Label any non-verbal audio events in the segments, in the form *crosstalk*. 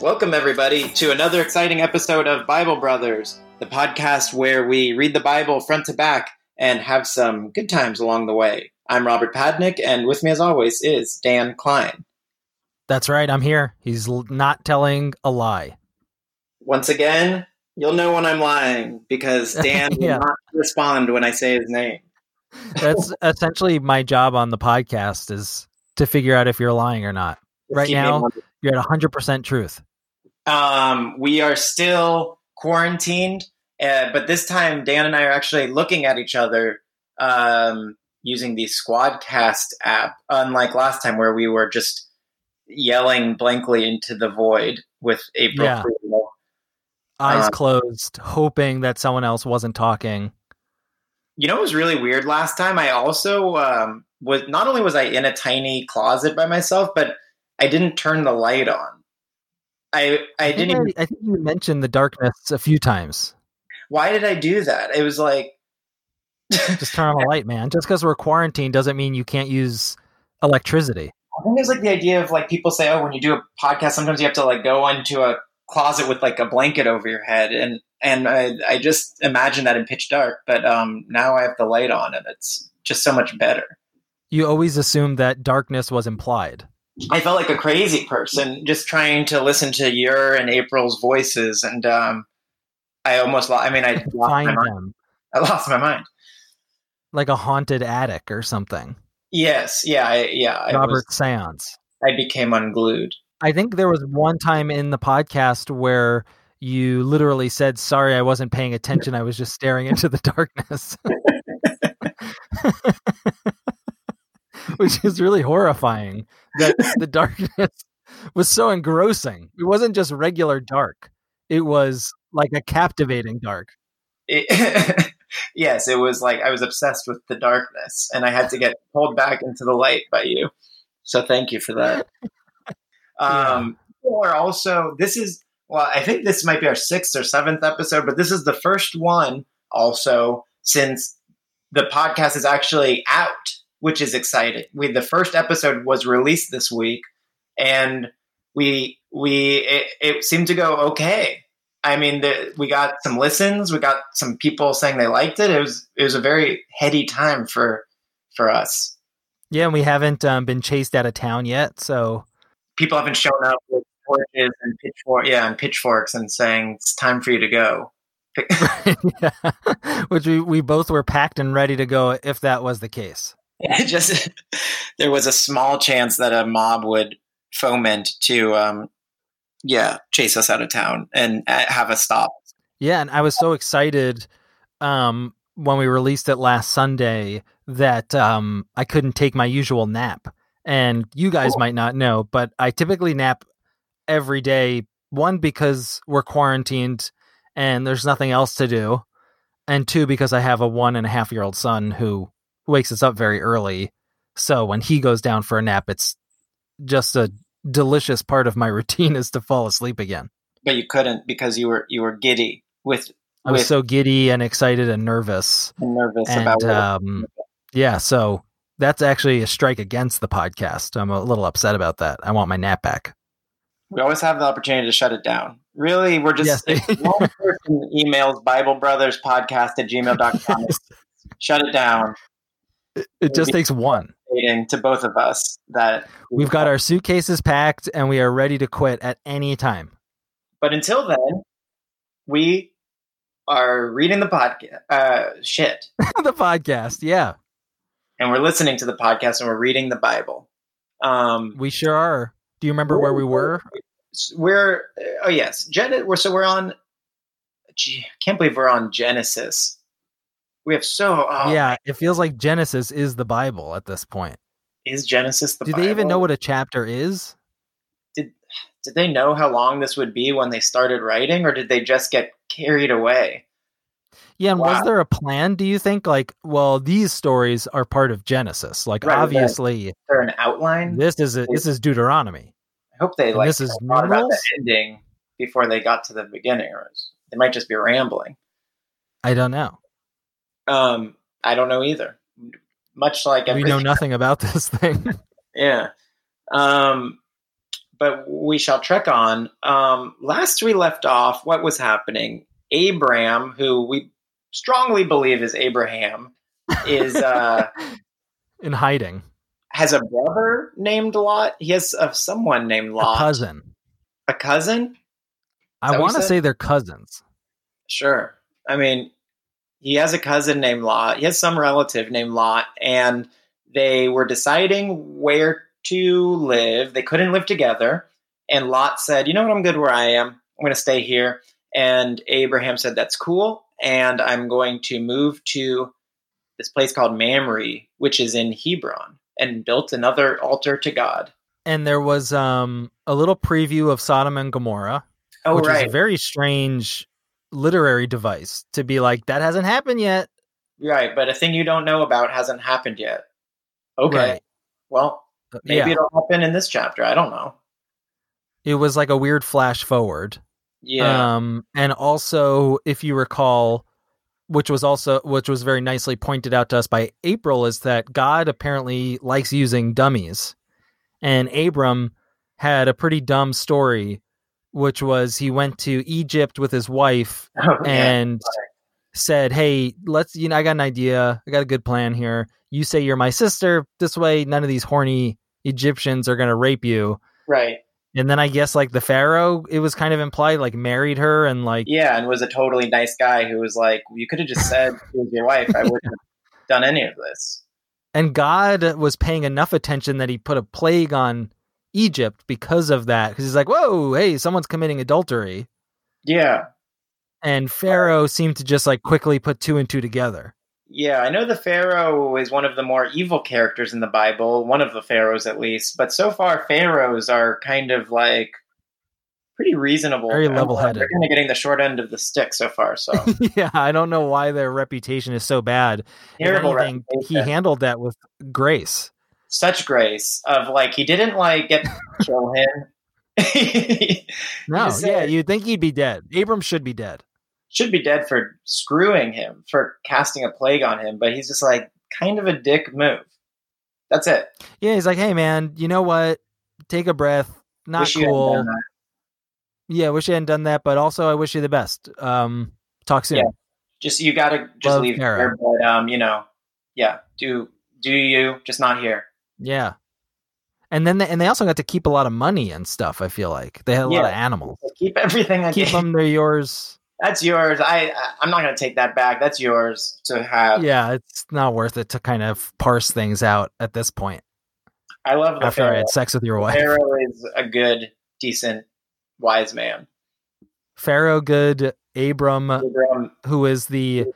Welcome, everybody, to another exciting episode of Bible Brothers, the podcast where we read the Bible front to back and have some good times along the way. I'm Robert Padnick, and with me, as always, is Dan Klein. That's right, I'm here. He's not telling a lie. Once again, you'll know when I'm lying because *laughs* Dan Yeah. will not respond when I say his name. That's *laughs* essentially my job on the podcast is to figure out if you're lying or not. Right now- You're at 100% truth. Um, we are still quarantined, uh, but this time Dan and I are actually looking at each other um, using the Squadcast app, unlike last time where we were just yelling blankly into the void with April Yeah. Fool. Eyes Uh, closed, hoping that someone else wasn't talking. You know, it was really weird last time. I also um, was not only was I in a tiny closet by myself, but I didn't turn the light on. I I I didn't. think, Even, I, I think you mentioned the darkness a few times. why did I do that? It was like Just turn on the light, man. Just because we're quarantined doesn't mean you can't use electricity. I think there's like the idea of like people say, oh, when you do a podcast, sometimes you have to like go into a closet with like a blanket over your head, and and I, I just imagine that in pitch dark. But um, now I have the light on, and it's just so much better. You always assumed that darkness was implied. I felt like a crazy person just trying to listen to your and April's voices, and um, I almost lost. I mean, I lost my Find mind. them I lost my mind. like a haunted attic or something. Yes, yeah, I, yeah. I, Robert was, Seance. I became unglued. I think there was one time in the podcast where you literally said, "Sorry, I wasn't paying attention. I was just staring into the *laughs* darkness," *laughs* *laughs* which is really horrifying. That *laughs* the darkness was so engrossing. It wasn't just regular dark; it was like a captivating dark. It, *laughs* yes, it was like I was obsessed with the darkness, and I had to get pulled back into the light by you. So thank you for that. Um, Or also, this is well, I think this might be our sixth or seventh episode, but this is the first one also since the podcast is actually out, which is exciting. We the first episode was released this week, and we we it, it seemed to go okay. I mean, the, we got some listens. We got some people saying they liked it. It was it was a very heady time for for us. Yeah, and we haven't um, been chased out of town yet, so People haven't shown up with torches and pitchfork, yeah, and pitchforks, and saying it's time for you to go. *laughs* yeah. which we, we both were packed and ready to go if that was the case. *laughs* It just there was a small chance that a mob would foment to, um, yeah, chase us out of town and uh, have us stop. Yeah, and I was so excited um, when we released it last Sunday that um, I couldn't take my usual nap. And you guys might not know, but I typically nap every day. One because we're quarantined and there's nothing else to do, and two because I have a one and a half year old son who wakes us up very early. So when he goes down for a nap, it's just a delicious part of my *laughs* routine is to fall asleep again. But you couldn't because you were you were giddy with I was With- so giddy and excited and nervous. and nervous And about um, yeah, so that's actually a strike against the podcast. I'm a little upset about that. I want my nap back. We always have the opportunity to shut it down. Really, we're just Yes. one person *laughs* emails Bible Brothers Podcast at gmail.com. shut it down. It just takes one. To both of us that We've got our suitcases packed and we are ready to quit at any time. But until then, we are reading the podcast. Uh, shit, *laughs* the podcast, yeah, and we're listening to the podcast, and we're reading the Bible. Um, we sure are. Do you remember where we were? We're oh yes, Gen- we're so we're on. Gee, I can't believe we're on Genesis. We have so oh, yeah, it feels like Genesis is the Bible at this point. Is Genesis the Do Bible? they even know what a chapter is? Did Did they know how long this would be when they started writing, or did they just get carried away? Yeah, and Wow. was there a plan? Do you think like, well, these stories are part of Genesis? Like, Right, obviously, they're an outline? this is a, this is Deuteronomy. I hope they and like this is thought about the ending before they got to the beginning, or they might just be rambling. I don't know. Um, I don't know either. Much like We know nothing about *laughs* this thing. yeah. Um, but we shall trek on. Um, last we left off, what was happening? Abram, who we strongly believe is Abraham, is uh, *laughs* in hiding. Has a brother named Lot. He has uh, someone named Lot. A cousin. A cousin. I want to say they're cousins. Sure. I mean, he has a cousin named Lot. He has some relative named Lot, and they were deciding where to live. They couldn't live together. And Lot said, You know what? I'm good where I am. I'm going to stay here. And Abraham said, That's cool. And I'm going to move to this place called Mamre, which is in Hebron, and built another altar to God. And there was um, a little preview of Sodom and Gomorrah, oh, which right. is a very strange literary device to be like, that hasn't happened yet. Right, but a thing you don't know about hasn't happened yet. Okay. Right. Well, maybe yeah. it'll happen in this chapter. I don't know. It was like a weird flash forward. Yeah. Um, and also, if you recall, which was also which was very nicely pointed out to us by April, is that God apparently likes using dummies, and Abram had a pretty dumb story, which was he went to Egypt with his wife *laughs* oh, and yeah. said, "Hey, let's you know, I got an idea. I got a good plan here. You say you're my sister. This way, none of these horny Egyptians are gonna rape you." Right. And then I guess like the Pharaoh, it was kind of implied like married her and like yeah, and was a totally nice guy who was like, you could have just said he was your wife. I wouldn't have done any of this. And God was paying enough attention that he put a plague on Egypt because of that. Because he's like, whoa, hey, someone's committing adultery. Yeah. And Pharaoh seemed to just like quickly put two and two together. Yeah, I know the Pharaoh is one of the more evil characters in the Bible, one of the Pharaohs at least. But so far, Pharaohs are kind of like pretty reasonable. Very level headed. They're kind of getting the short end of the stick so far. So *laughs* yeah, I don't know why their reputation is so bad. Terrible anything, he handled that with grace. Such grace of like he didn't like get *laughs* kill him. *laughs* no, yeah, you'd think he'd be dead. Abram should be dead should be dead for screwing him, for casting a plague on him, but he's just like kind of a dick move. That's it. Yeah, he's like, hey man, you know what? Take a breath. Not wish cool. Yeah, wish you hadn't done that, but also I wish you the best. Um, talk soon. Yeah. Just you gotta just Love leave here, but um, you know, yeah, do do you just not here. Yeah. And then they, and they also got to keep a lot of money and stuff. I feel like they had a yeah. lot of animals. Keep everything. I keep gave. them. They're yours that's yours. I I'm not going to take that back. That's yours to have. Yeah, it's not worth it to kind of parse things out at this point. I love the after Pharaoh. I had sex with your wife. Pharaoh is a good, decent, wise man. Pharaoh, good. Abram, Abram who is the.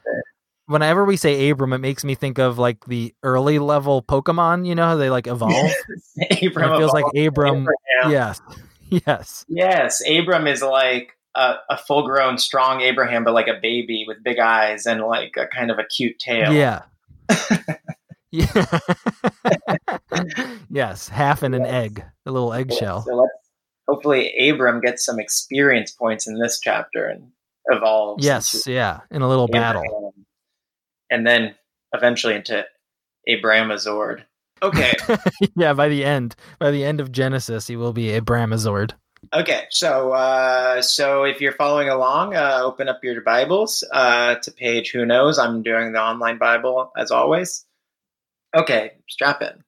Whenever we say Abram, it makes me think of like the early level Pokemon. You know how they like evolve. *laughs* Abram it feels like Abram. Abraham. Yes, *laughs* yes, yes. Abram is like a, a full grown, strong Abraham, but like a baby with big eyes and like a kind of a cute tail. Yeah. *laughs* yeah. yes, half in an egg, a little eggshell. So hopefully Abram gets some experience points in this chapter and evolves. Yes, yeah, in a little Abraham. battle, and then eventually into a Abramazord. Okay. *laughs* yeah, by the end, by the end of Genesis, he will be a Abramazord. Okay, so uh, so if you're following along, uh, open up your Bibles uh, to page Who knows. I'm doing the online Bible as always. Okay, strap in.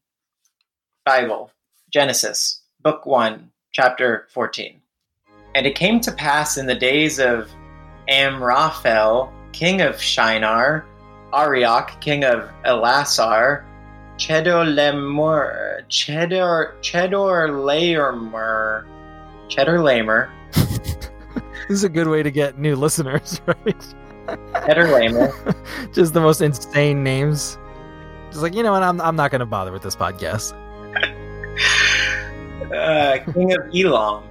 Bible, Genesis, Book One, Chapter fourteen. And it came to pass in the days of Amraphel, king of Shinar, Arioch, king of Ellasar, Chedorlaomer, Chedor Chedorlaomer Cheddar Lamer. *laughs* this is a good way to get new listeners, *laughs* right? Cheddar Lamer. *laughs* Just the most insane names. Just like, you know what, I'm, I'm not going to bother with this podcast. uh, King of Elam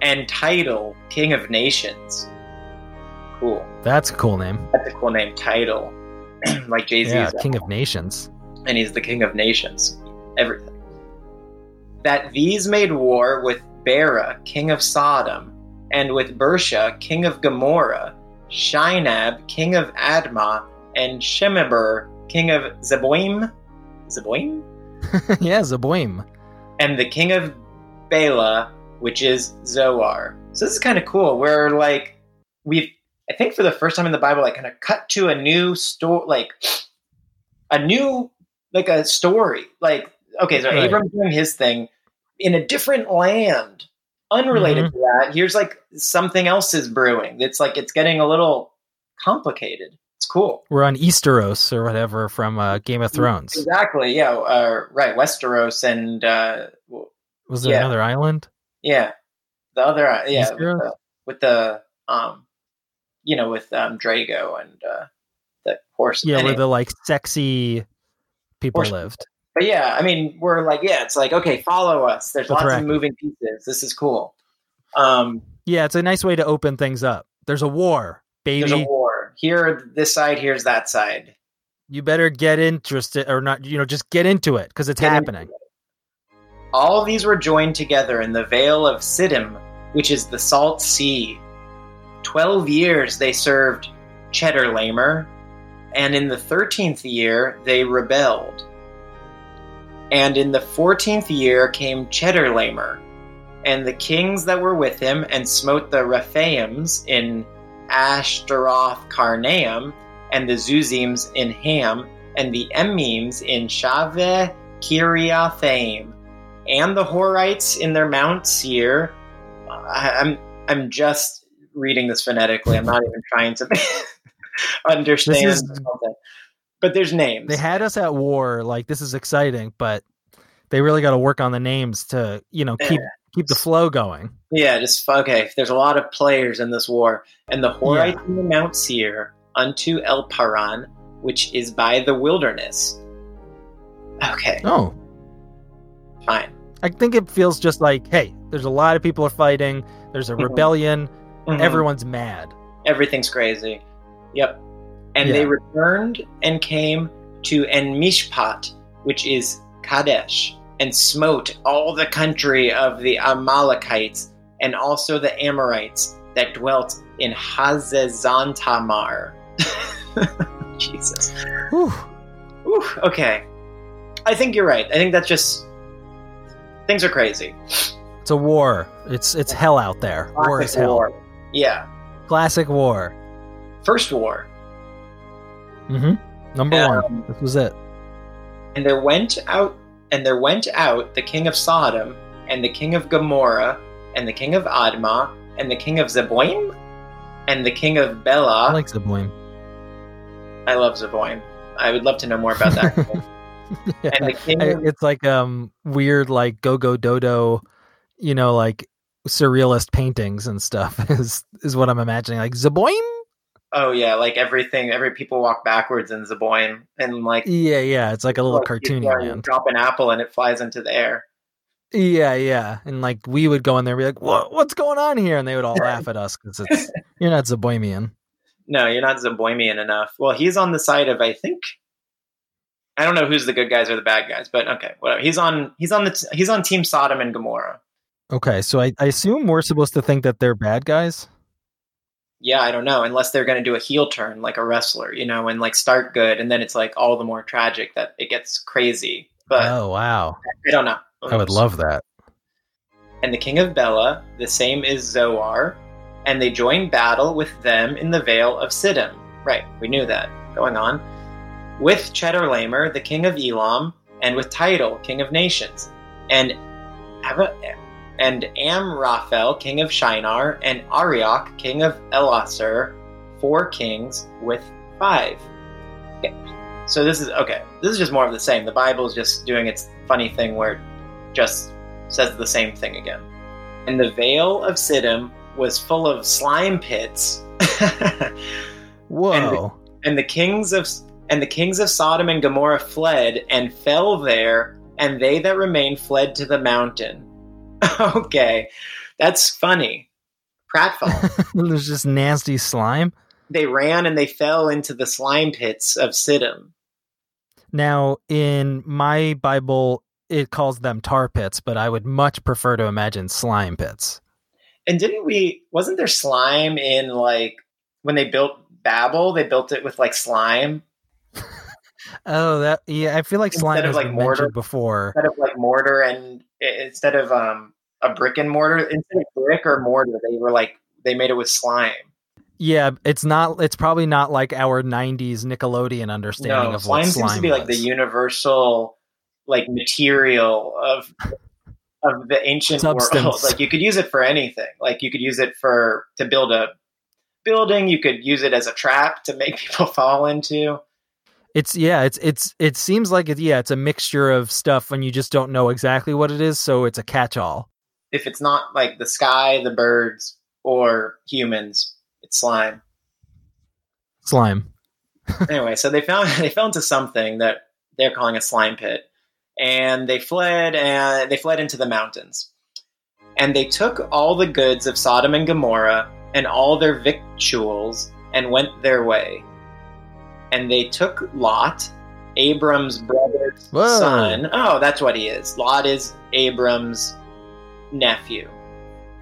and title King of Nations. Cool. That's a cool name. That's a cool name, Tidal. *clears throat* like Jay Z. Yeah, King of Nations. And he's the King of Nations. Everything. That these made war with Bera, king of Sodom, and with Birsha, king of Gomorrah, Shinab, king of Admah, and Shemeber, king of Zeboim. Zeboim? *laughs* yeah, Zeboim. And the king of Bela which is Zoar. So this is kind of cool. Where like we've, I think for the first time in the Bible, like kind of cut to a new story, like a new like a story. Like okay, so Right. Abram's doing his thing in a different land, unrelated Mm-hmm. to that. Here's like something else is brewing. It's like it's getting a little complicated. It's cool. We're on Easteros or whatever from uh, Game of Thrones. Exactly. Yeah. Uh, right. Westeros and uh, Was there Yeah. another island? yeah, the other yeah with the, with the um, you know, with um Drago and uh, the horse. Yeah, where the like sexy people Horse- lived. but yeah, I mean, we're like, yeah, it's like okay, follow us. There's lots of moving pieces. This is cool. Um, Yeah, it's a nice way to open things up. There's a war, baby. there's a war here. This side. Here's that side. You better get interested or not, you know, just get into it because it's Get happening. it. All these were joined together in the Vale of Siddim, which is the Salt Sea. Twelve years they served Cheddar Chedorlaomer, and in the thirteenth year they rebelled. And in the fourteenth year came Cheddar Chedorlaomer, and the kings that were with him, and smote the Rephaims in Ashtaroth Karnaim, and the Zuzims in Ham, and the Emims in Shaveh Kiriathaim, and the Horites in their Mount Seir. I'm I'm just reading this phonetically. I'm not even trying to *laughs* understand. Is-. But there's names. They had us at war. Like this is exciting, but they really got to work on the names to, you know, keep keep the flow going. Yeah, just okay. There's a lot of players in this war, and the Horites in the Mount Seir unto El Paran, which is by the wilderness. Okay, Oh, fine. I think it feels just like, hey, there's a lot of people are fighting. There's a Mhm. rebellion. Mhm. Everyone's mad. Everything's crazy. Yep. And they returned and came to En Mishpat, which is Kadesh, and smote all the country of the Amalekites and also the Amorites that dwelt in Hazezontamar. *laughs* Jesus. Whew. Whew, okay. I think you're right. I think that's just things are crazy. It's a war. It's it's hell out there. war is hell. war. Yeah. Classic war. First war. hmm Number Yeah. one. This was it. And there went out and there went out the king of Sodom, and the king of Gomorrah, and the king of Admah, and the king of Zeboim, and the king of Bela. I like Zeboim. I love Zeboim. I would love to know more about that. *laughs* Yeah. and the king of, It's like um weird like go go dodo, you know, like surrealist paintings and stuff *laughs* is is what I'm imagining. Like Zeboim? oh yeah, like everything. Every people walk backwards in Zeboim, and like Yeah, yeah. It's like a little like, cartoony uh, land. drop an apple and it flies into the air. Yeah, yeah. And like we would go in there and be like, what, what's going on here? And they would all *laughs* laugh at us because it's you're not Zeboimian. No, you're not Zeboimian enough. Well, he's on the side of I think. I don't know who's the good guys or the bad guys, but okay, whatever. He's on. He's on the. He's on Team Sodom and Gomorrah. Okay, so I, I assume we're supposed to think that they're bad guys. Yeah, I don't know. Unless they're going to do a heel turn like a wrestler, you know, and like start good, and then it's like all the more tragic that it gets crazy. But oh wow. I don't know. I would love that. And the king of Bela, the same is Zoar, and they join battle with them in the Vale of Siddim. Right, we knew that. Going on. With Chedorlaomer, the king of Elam, and with Tidal, king of nations, and Ava- and Amraphel, king of Shinar, and Arioch, king of Ellasar, four kings with five. Okay. So this is okay. This is just more of the same. The Bible is just doing its funny thing where it just says the same thing again. And the Vale of Siddim was full of slime pits. *laughs* Whoa. and the kings of and the kings of Sodom and Gomorrah fled and fell there, and they that remained fled to the mountain. *laughs* okay, that's funny. Pratfall. *laughs* There's just nasty slime. they ran and they fell into the slime pits of Siddim. Now, in my Bible, it calls them tar pits, but I would much prefer to imagine slime pits. And didn't we? Wasn't there slime in like when they built Babel? They built it with like slime *laughs* Oh, that yeah. I feel like Instead slime of, like, mortar? before. instead of like mortar and instead of um a brick and mortar instead of brick or mortar. They were like they made it with slime. Yeah, it's not. It's probably not like our '90s Nickelodeon understanding No, of slime what slime seems to be like the universal like material of of the ancient world. Like you could use it for anything. Like you could use it for to build a building. You could use it as a trap to make *laughs* people fall into. It's yeah, it's it's it seems like it. Yeah, it's a mixture of stuff, and you just don't know exactly what it is. So it's a catch-all. If it's not like the sky, the birds, or humans, it's slime. Slime. *laughs* anyway, so they found *laughs* they fell into something that they're calling a slime pit, and they fled and they fled into the mountains, and they took all the goods of Sodom and Gomorrah and all their victuals and went their way, and they took Lot, Abram's brother's Whoa. son. Oh, that's what he is. Lot is Abram's nephew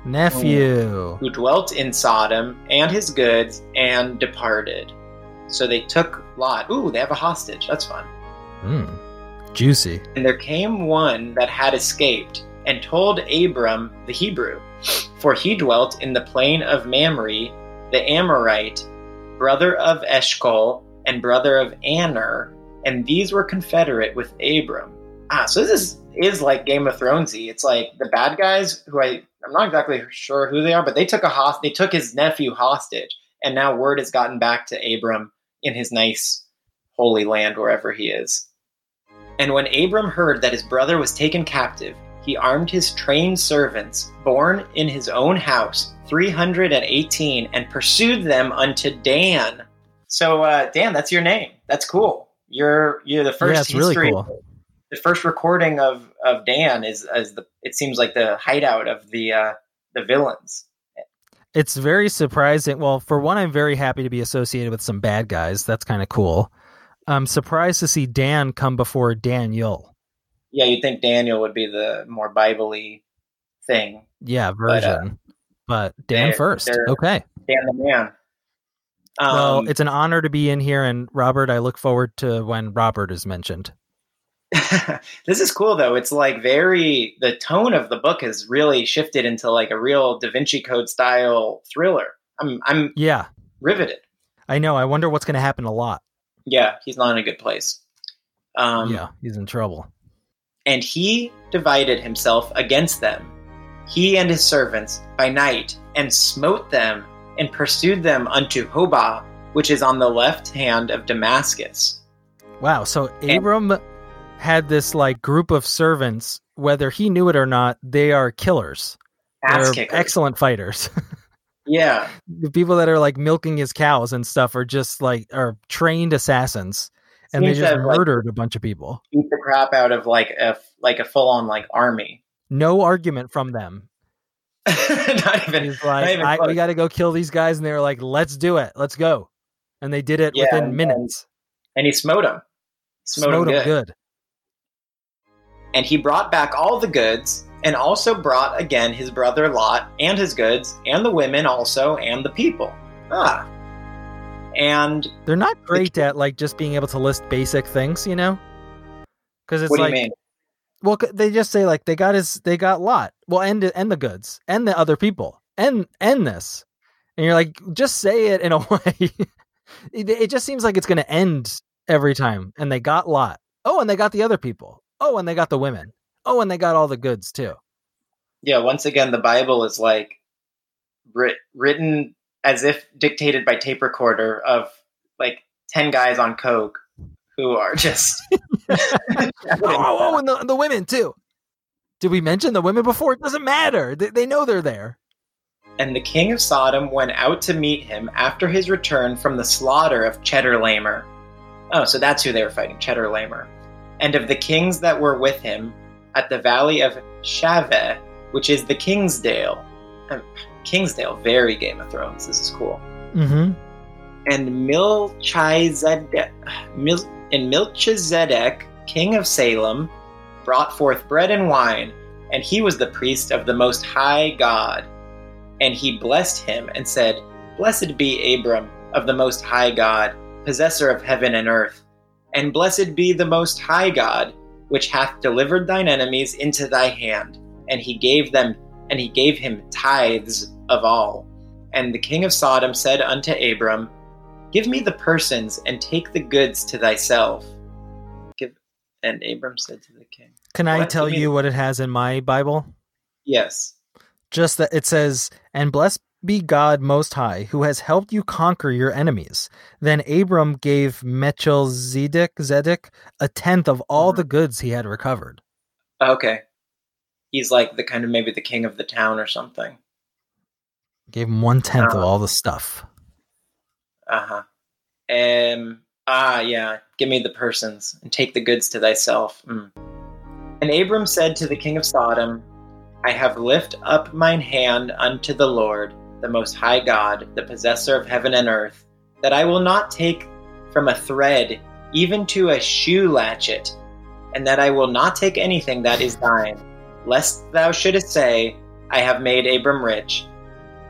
Nephew. who dwelt in Sodom and his goods and departed. So they took Lot. Ooh, they have a hostage. That's fun. Mm. Juicy. And there came one that had escaped and told Abram the Hebrew, for he dwelt in the plain of Mamre, the Amorite, brother of Eshcol and brother of Aner, and these were confederate with Abram. Ah, so this is, is like Game of Thronesy. It's like the bad guys who I I'm not exactly sure who they are, but they took a host they took his nephew hostage, and now word has gotten back to Abram in his nice holy land wherever he is. And when Abram heard that his brother was taken captive, he armed his trained servants, born in his own house, 318, and pursued them unto Dan. So, uh, Dan, that's your name. That's cool. You're you're the first Yeah, it's really cool. The first recording of, of Dan is as the it seems like the hideout of the uh, the villains. It's very surprising. Well, for one, I'm very happy to be associated with some bad guys. That's kind of cool. I'm surprised to see Dan come before Daniel. Yeah, you'd think Daniel would be the more Bible-y thing. Yeah, But, uh, version. But, Dan they're- first. they're- Okay. Dan the man. Um, well, it's an honor to be in here, and Robert, I look forward to when Robert is mentioned. *laughs* this is cool though. It's like very the tone of the book has really shifted into like a real Da Vinci Code style thriller. I'm I'm Yeah, riveted. I know. I wonder what's going to happen a lot. Yeah, he's not in a good place. Um, yeah, he's in trouble. And he divided himself against them, he and his servants, by night, and smote them, and pursued them unto Hobah, which is on the left hand of Damascus. Wow. So Abram had this like group of servants. Whether he knew it or not, they are killers. They're excellent fighters. *laughs* Yeah, the people that are like milking his cows and stuff are just like are trained assassins. and they just have, like- murdered a bunch of people. beat the crap out of like a like a full on like army. No argument from them. *laughs* not even. He's like, even I, we got to go kill these guys, and they were like, "Let's do it, let's go," and they did it Yeah, within and- minutes. and he smote him. Smote, Smote him them good. good. And he brought back all the goods, and also brought again his brother Lot, and his goods, and the women also, and the people. Ah. And They're not great at like just being able to list basic things, you know? Because it's what do like, you mean? Well, they just say like they got his, they got Lot, well, and and the goods, and the other people, and and this, and you're like, just say it in a *laughs* way. it, it just seems like it's going to end every time. And they got Lot. Oh, and they got the other people. Oh, and they got the women. Oh, and they got all the goods too. Yeah, once again, the Bible is like writ- written as if dictated by tape recorder of like 10 guys on Coke who are *laughs* just. Oh, oh, oh, and the, the women too. Did we mention the women before? It doesn't matter. They, they know they're there. And the king of Sodom went out to meet him after his return from the slaughter of Chedorlaomer. Oh, so that's who they were fighting, Chedorlaomer. And of the kings that were with him at the valley of Shaveh, which is the Kingsdale. Um, Kingsdale, very Game of Thrones. This is cool. Mm-hmm. And Melchizedek, Mil, and Melchizedek, king of Salem, brought forth bread and wine, and he was the priest of the Most High God. And he blessed him and said, Blessed be Abram of the Most High God, possessor of heaven and earth. And blessed be the Most High God, which hath delivered thine enemies into thy hand. And he gave them and he gave him tithes of all. And the king of Sodom said unto Abram, Give me the persons and take the goods to thyself. Give and Abram said to the king. Can I What? tell Give you what it has in my Bible? Yes. Just that it says, "And blessed be God Most High, who has helped you conquer your enemies." Then Abram gave Melchizedek Zedek a tenth of all Mhm. the goods he had recovered. Okay. He's like the kind of maybe the king of the town or something. Gave him one tenth of Oh. all the stuff. Uh huh. Um. Ah, yeah. Give me the persons and take the goods to thyself. Mm. And Abram said to the king of Sodom, I have lift up mine hand unto the Lord, the Most High God, the possessor of heaven and earth, that I will not take from a thread even to a shoe latchet, and that I will not take anything that is thine, lest thou shouldest say, I have made Abram rich,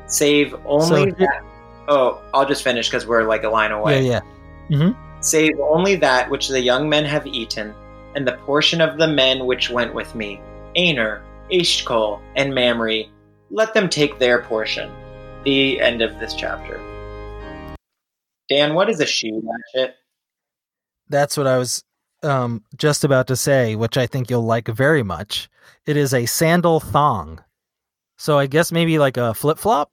save only So- that. Oh, I'll just finish because we're like a line away Yeah, yeah. save only that which the young men have eaten, and the portion of the men which went with me, Aner, Eshcol, and Mamre, let them take their portion. The end of this chapter. Dan, what is a shoe latchet? That's what I was um, just about to say, which I think you'll like very much. It is a sandal thong. So I guess maybe like a flip flop.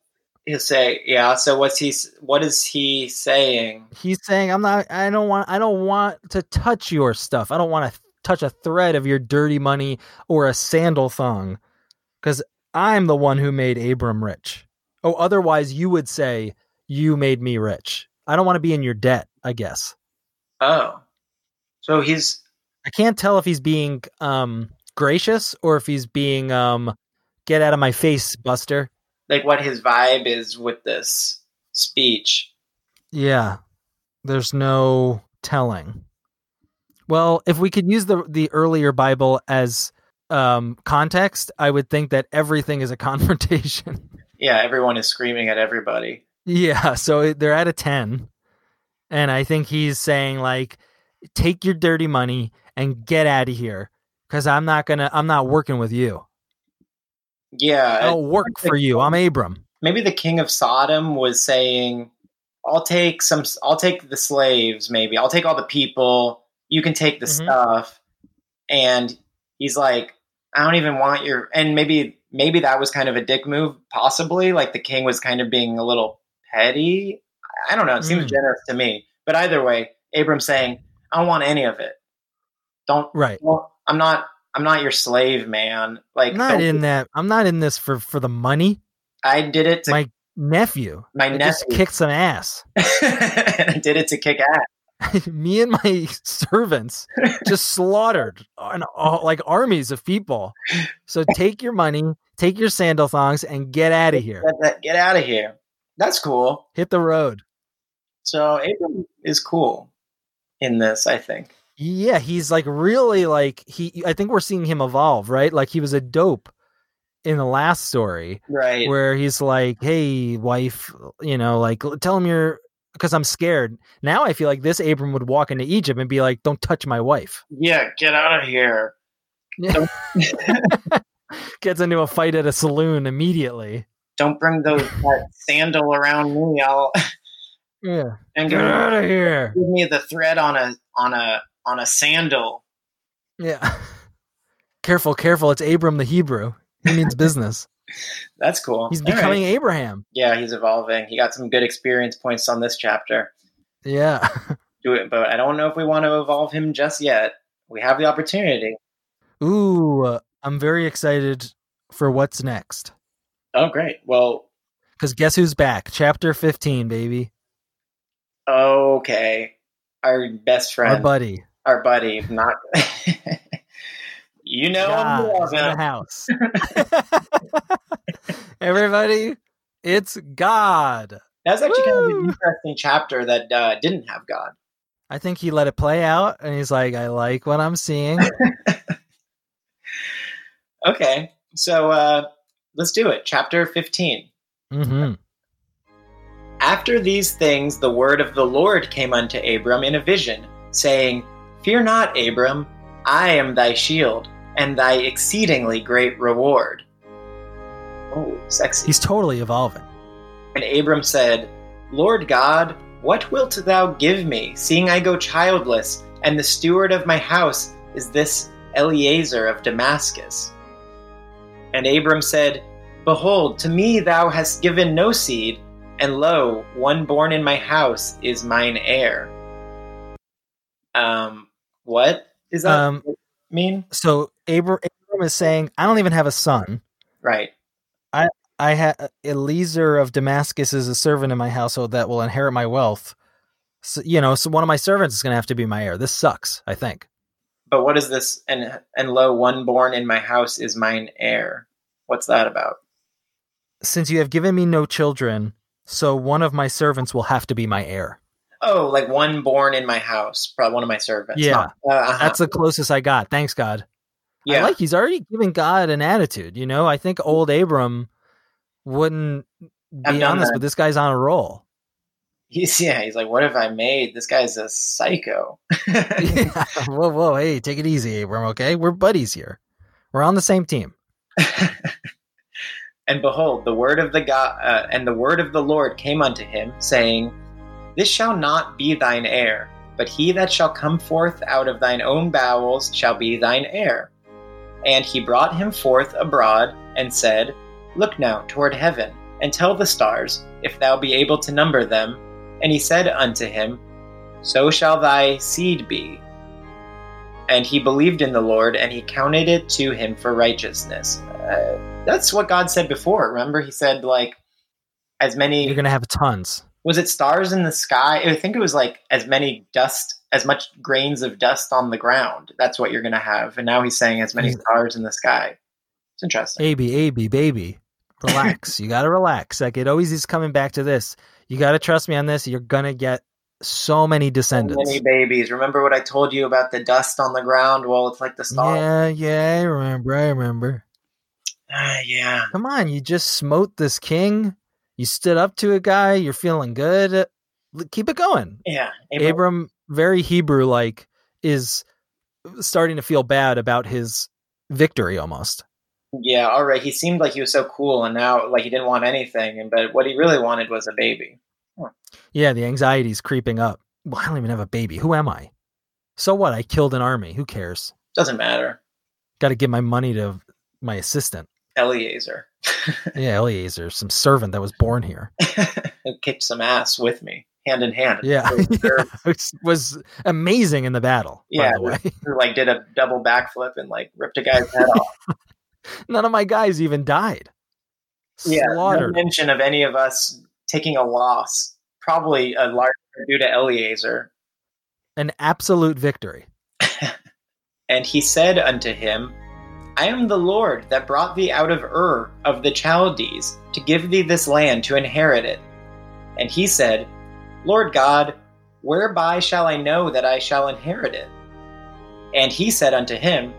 He'll say, yeah. So what's he? What is he saying? He's saying, "I'm not. I don't want. I don't want to touch your stuff. I don't want to touch a thread of your dirty money or a sandal thong, because I'm the one who made Abram rich. Oh, otherwise you would say you made me rich. I don't want to be in your debt. I guess. Oh, so he's I can't tell if he's being um gracious or if he's being um get out of my face, Buster. Like what his vibe is with this speech. Yeah. There's no telling. Well, if we could use the the earlier Bible as um context, I would think that everything is a *laughs* confrontation. Yeah, everyone is screaming at everybody. yeah, so they're at a 10. And I think he's saying like take your dirty money and get out of here cuz I'm not going to I'm not working with you. Yeah, I don't work for you. I'm Abram. maybe the king of Sodom was saying, "I'll take some. I'll take the slaves. Maybe I'll take all the people. You can take the Mhm. stuff." And he's like, "I don't even want your." And maybe maybe that was kind of a dick move, possibly. Like the king was kind of being a little petty. I don't know. It seems Mm. generous to me. But either way, Abram saying, "I don't want any of it. Don't. Right. Well, I'm not. I'm not your slave, man. Like I'm not in that. I'm not in this for for the money. I did it to My nephew. my I just nephew. kicked some ass. *laughs* I did it to kick ass. *laughs* Me and my servants just slaughtered an, all, like armies of people. So take your money, take your sandal thongs, and get out of here. Get, get out of here. That's cool. Hit the road. So Abram is cool in this, I think. Yeah, he's like really like he. I think we're seeing him evolve, right? Like he was a dope in the last story Right. where he's like, "Hey, wife, you know, like tell him you're." Because I'm scared now. I feel like this Abram would walk into Egypt and be like, "Don't touch my wife." yeah, get out of here. *laughs* Gets into a fight at a saloon immediately. Don't bring those that sandal around me. I'll Yeah, and get out of here. give me the thread on a on a on a sandal. Yeah, *laughs* careful, careful. It's Abram the Hebrew. He means *laughs* business. That's cool. He's All right. becoming Abraham. Yeah, he's evolving. He got some good experience points on this chapter. Yeah. *laughs* Do it, but I don't know if we want to evolve him just yet. We have the opportunity. Ooh, I'm very excited for what's next. Oh, great. Well, Because guess who's back? Chapter 15, baby. okay. Our best friend. Our buddy. Our buddy, not you know him, you in the house. *laughs* Everybody, it's God. That's actually kind of an interesting chapter that uh, didn't have God. I think he let it play out and he's like, I like what I'm seeing. *laughs* Okay, so uh, let's do it. Chapter 15. hmm After these things, the word of the Lord came unto Abram in a vision, saying, Fear not, Abram, I am thy shield, and thy exceedingly great reward. Oh, sexy. He's totally evolving. And Abram said, Lord God, what wilt thou give me, seeing I go childless, and the steward of my house is this Eliezer of Damascus? And Abram said, Behold, to me thou hast given no seed, and lo, one born in my house is mine heir. Um, what is that Um, mean? So Abram, Abram is saying, I don't even have a son. Right. I I have Eliezer of Damascus is a servant in my household that will inherit my wealth. So, you know, so one of my servants is going to have to be my heir. This sucks, I think. But what is this? And and lo, one born in my house is mine heir. What's that about? Since you have given me no children, so one of my servants will have to be my heir. Oh, like one born in my house, probably one of my servants. Yeah. Uh, uh-huh. That's the closest I got. Thanks, God. yeah. I like he's already giving God an attitude. You know, I think old Abram wouldn't be honest, that. but this guy's on a roll. he's yeah. He's like, what have I made? This guy's a psycho. *laughs* Yeah. whoa, whoa, hey, take it easy, Abram. Okay, we're buddies here. We're on the same team. *laughs* and behold, the word of the God uh, and the word of the Lord came unto him, saying, This shall not be thine heir, but he that shall come forth out of thine own bowels shall be thine heir. And he brought him forth abroad, and said, Look now toward heaven, and tell the stars, if thou be able to number them. And he said unto him, So shall thy seed be. And he believed in the Lord, and he counted it to him for righteousness. Uh, that's what God said before. Remember, He said like as many. You're gonna have tons. Was it stars in the sky? I think it was like as many dust, as much grains of dust on the ground. That's what you're going to have. And now He's saying as many stars in the sky. It's interesting. AB, AB, baby. Relax. *laughs* you gotta relax. Like it always is coming back to this. You gotta trust me on this. You're gonna get so many descendants. So many babies. Remember what I told you about the dust on the ground? Well, it's like the stars. Yeah, yeah, I remember. I remember. Ah, yeah. Come on, you just smote this king. You stood up to a guy. You're feeling good. Uh, keep it going. Yeah. Abram, very Hebrew like, is uh, starting to feel bad about his victory almost. Yeah, all right. He seemed like he was so cool, and now like he didn't want anything. And but what he really wanted was a baby. Yeah, the anxiety's creeping up. Well, I don't even have a baby. Who am I? So what? I killed an army. Who cares? Doesn't matter. Got to give my money to my assistant. Eliezer *laughs* Yeah, Eliezer, some servant that was born here. *laughs* kicked some ass with me, hand in hand. Yeah, Which *laughs* was amazing in the battle. Yeah, by the way, who like did a double backflip and like ripped a guy's head off. none of my guys even died. Yeah, no mention of any of us taking a loss. Probably a large due to Eliezer. An absolute victory. And he said unto him, I am the Lord that brought thee out of Ur of the Chaldees to give thee this land to inherit it. And he said, Lord God, whereby shall I know that I shall inherit it? And he said unto him,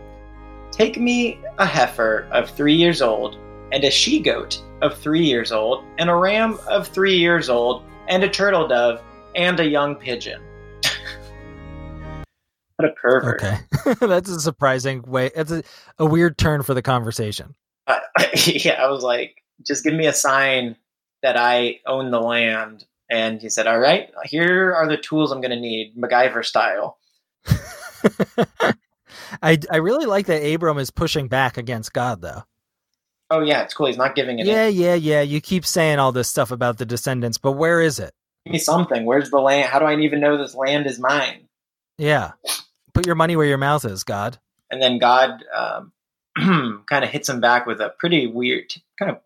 Take me a heifer of three years old, and a she goat of three years old, and a ram of three years old, and a turtle dove, and a young pigeon. What a pervert. Okay, *laughs* that's a surprising way. It's a, a weird turn for the conversation. uh, *laughs* yeah, I was like, just give me a sign that I own the land. And he said, all right, here are the tools I'm going to need, MacGyver style. *laughs* I I really like that Abram is pushing back against God though. Oh, yeah, it's cool. He's not giving it. Yeah, yeah, yeah. You keep saying all this stuff about the descendants, but where is it? Give me something. Where's the land? How do I even know this land is mine? Yeah. Put your money where your mouth is, God. And then God um, *clears throat* kind of hits him back with a pretty weird, kind of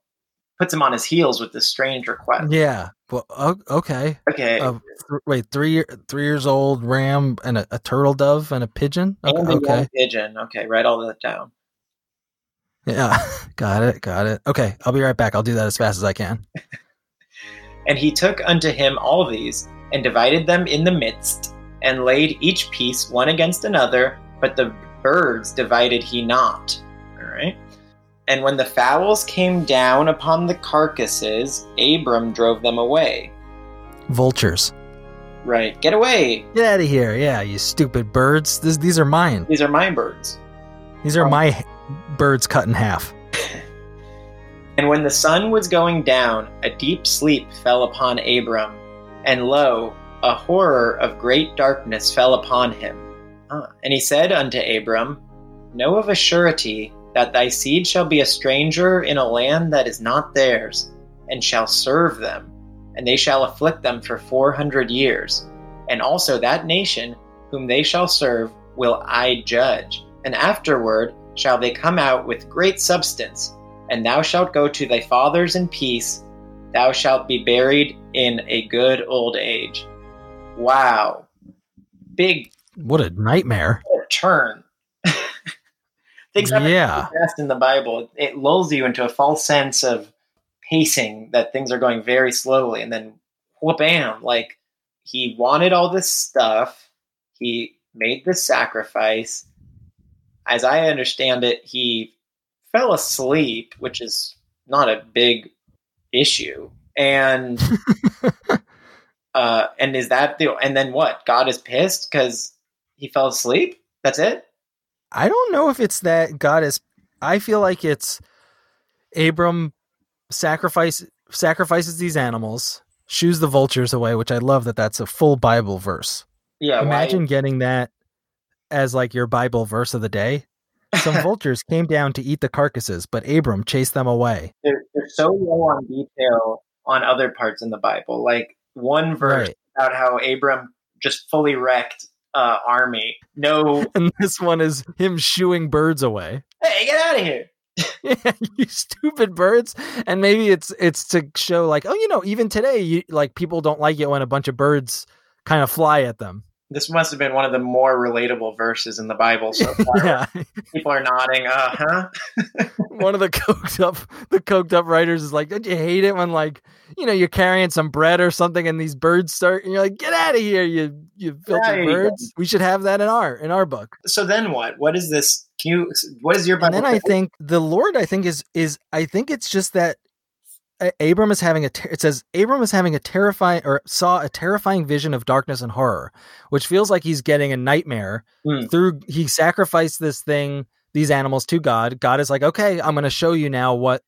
puts him on his heels with this strange request. Yeah. Well, okay. Okay. Uh, th- wait, three three years old ram and a, a turtle dove and a pigeon. Okay. and okay. pigeon. Okay, write all that down. Yeah. *laughs* got it. Got it. Okay. I'll be right back. I'll do that as fast as I can. *laughs* And he took unto him all these, and divided them in the midst, and laid each piece one against another, but the birds divided he not. All right. And when the fowls came down upon the carcasses, Abram drove them away. Vultures. Right. Get away. Get out of here. Yeah. You stupid birds. This, these are mine. These are my birds. These are Oh. my birds cut in half. *laughs* And when the sun was going down, a deep sleep fell upon Abram, and lo, a horror of great darkness fell upon him. Ah. And he said unto Abram, Know of a surety that thy seed shall be a stranger in a land that is not theirs, and shall serve them, and they shall afflict them for four hundred years. And also that nation whom they shall serve will I judge, and afterward shall they come out with great substance, and thou shalt go to thy fathers in peace, thou shalt be buried in a good old age. Wow. Big What a nightmare. turn. *laughs* Things happen Yeah. fast in the Bible. It lulls you into a false sense of pacing that things are going very slowly, and then whoop bam! Like he wanted all this stuff. He made the sacrifice. As I understand it, he fell asleep, which is not a big issue. And *laughs* uh, and is that the and then what? God is pissed because he fell asleep. That's it. I don't know if it's that God is. I feel like it's Abram sacrifice sacrifices these animals, shoos the vultures away, which I love that that's a full Bible verse. Yeah. why- Imagine getting that as like your Bible verse of the day. Some *laughs* vultures came down to eat the carcasses, but Abram chased them away. they're, they're so low on detail on other parts in the Bible. Like one verse Right. about how Abram just fully wrecked uh, army. No, *laughs* And this one is him shooing birds away. hey, get out of here. *laughs* yeah, you stupid birds. And maybe it's it's to show like, oh, you know, even today, you like people don't like it when a bunch of birds kind of fly at them. This must have been one of the more relatable verses in the Bible so *laughs* far. yeah, People are nodding. Uh huh. *laughs* *laughs* one of the coked up the coked up writers is like, don't you hate it when like you know you're carrying some bread or something and these birds start and you're like, get out of here, you you filthy There you go. birds. We should have that in our in our book. So then what? What is this? Can you? What is your And then I think the Lord, I think is is I think it's just that Abram is having a. Ter- it says Abram is having a terrifying or saw a terrifying vision of darkness and horror, which feels like he's getting a nightmare Hmm. through. He sacrificed this thing, these animals to God. God is like, okay, I'm going to show you now what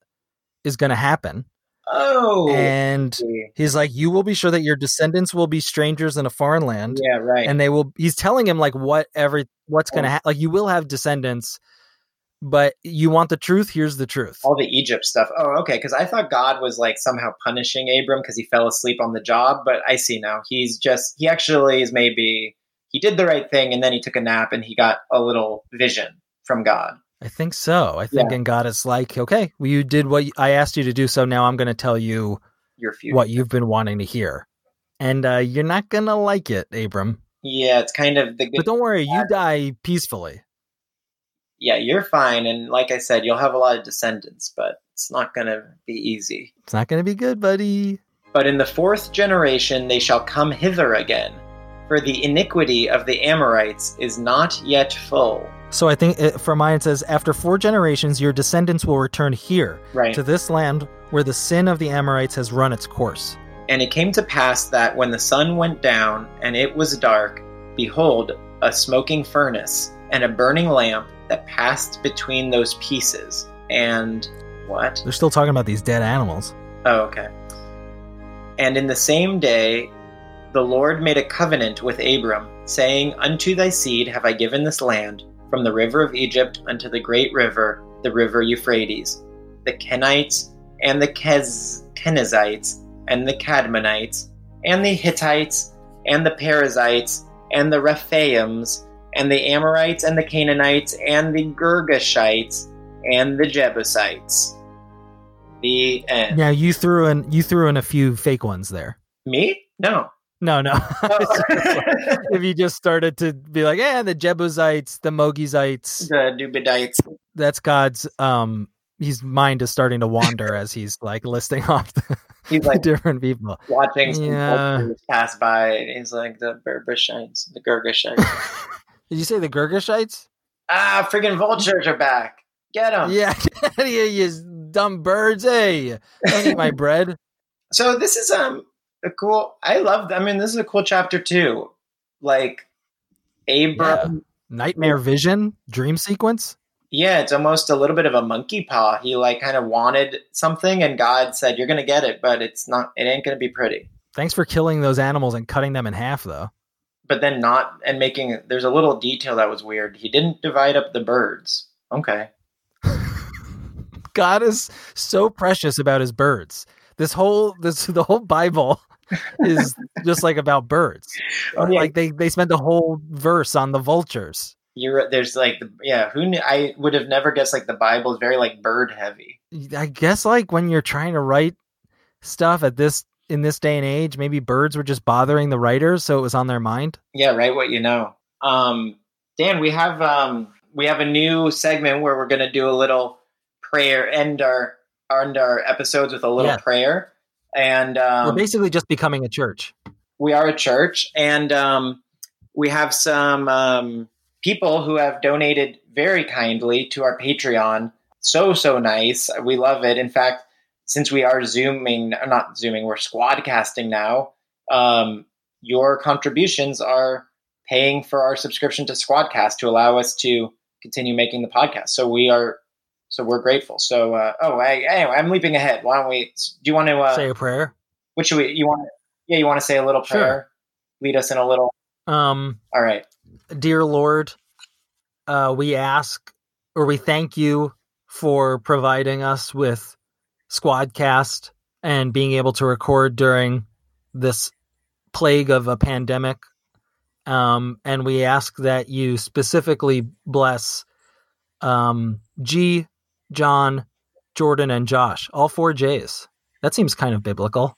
is going to happen, Oh. and he's like, you will be sure that your descendants will be strangers in a foreign land yeah. Right. and they will he's telling him like what every what's Oh. gonna happen like you will have descendants but you want the truth here's the truth all the Egypt stuff. Oh, okay. Because I thought God was like somehow punishing Abram because he fell asleep on the job, but I see now he's just he actually is maybe he did the right thing and then he took a nap and he got a little vision from God. i think so i think Yeah. and god is like okay well, you did what i asked you to do so now i'm gonna tell you Your future. what you've been wanting to hear and uh, you're not gonna like it abram Yeah, it's kind of the good. but don't worry you die peacefully yeah, you're fine, and like I said, you'll have a lot of descendants, but it's not going to be easy. it's not gonna be good buddy But in the fourth generation they shall come hither again, for the iniquity of the Amorites is not yet full. so i think it, for mine it says after four generations your descendants will return here Right. to this land where the sin of the amorites has run its course And it came to pass that when the sun went down and it was dark, behold, a smoking furnace and a burning lamp that passed between those pieces. And what? they're still talking about these dead animals Oh, okay. And in the same day, the Lord made a covenant with Abram, saying, Unto thy seed have I given this land, from the river of Egypt unto the great river, the river Euphrates, the Kenites, and the Kez- Kenizzites, and the Cadmonites, and the Hittites, and the Perizzites, and the Rephaims, and the Amorites, and the Canaanites, and the Girgashites, and the Jebusites. The end. Yeah, you threw in you threw in a few fake ones there. Me? No. No, no. Oh. *laughs* if you just started to be like, yeah, the Jebusites, the Mogizites, the Dubidites. that's God's um his mind is starting to wander *laughs* as he's like listing off the, He's *laughs* like different people. watching some Yeah. pass by, and he's like the Berbishites, the Girgashites. Did you say the Girgashites? ah, friggin' vultures are back. Get them. Yeah, *laughs* get out of here, you dumb birds. Hey, don't eat my *laughs* bread. So this is um a cool. I love. I mean, this is a cool chapter too. Like Abram. Nightmare vision, dream sequence. Yeah, it's almost a little bit of a monkey paw. He like kind of wanted something, and God said, "You're going to get it, but it's not. It ain't going to be pretty." Thanks for killing those animals and cutting them in half, though. But then not and making. There's a little detail that was weird. He didn't divide up the birds. Okay. God is so precious about his birds. This whole this *laughs* the whole Bible is just like about birds. *laughs* Oh, yeah. Like they they spent a whole verse on the vultures. You're there's like the, yeah. Who knew? I would have never guessed like the Bible is very like bird heavy. I guess like when you're trying to write stuff at this in this day and age, maybe birds were just bothering the writers, so it was on their mind. Yeah, right. What you know, um, Dan. We have um, we have a new segment where we're going to do a little prayer, end our end our episodes with a little Yeah. prayer, and um, we're basically just becoming a church. we are a church, and um, we have some um, people who have donated very kindly to our Patreon. So so nice. We love it. In fact, since we are zooming, not zooming, we're squadcasting now. Um, your contributions are paying for our subscription to Squadcast to allow us to continue making the podcast. So we are. So we're grateful. So, uh, oh, I, anyway, I'm leaping ahead. Why don't we? Do you want to? Uh, Say a prayer. what should we? You want? Yeah, you want to say a little prayer? Sure. prayer? Lead us in a little. Um, All right. dear Lord, uh, we ask or we thank you for providing us with Squadcast and being able to record during this plague of a pandemic. Um, and we ask that you specifically bless um, G, John, Jordan, and Josh, all four J's. That seems kind of biblical.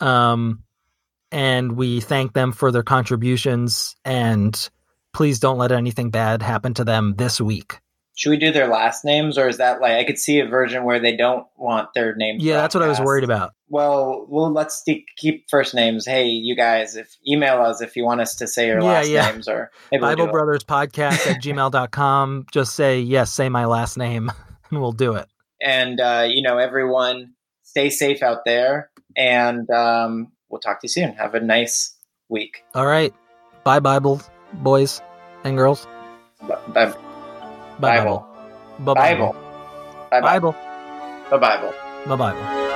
Um, and we thank them for their contributions and please don't let anything bad happen to them this week. Should we do their last names, or is that like I could see a version where they don't want their names? Yeah, that's what I was worried about. Well, well, let's keep first names. Hey, you guys, if email us if you want us to say your Yeah, last yeah. names, or maybe we'll Bible. Brothers Podcast at gmail.com. *laughs* Just say, yes, say my last name, *laughs* and we'll do it. And uh, you know, everyone, stay safe out there, and um, we'll talk to you soon. Have a nice week. All right. Bye, Bible boys and girls. Bye, Bible. Bible. Bye. Bible. Bye Bible. Bye, Bible.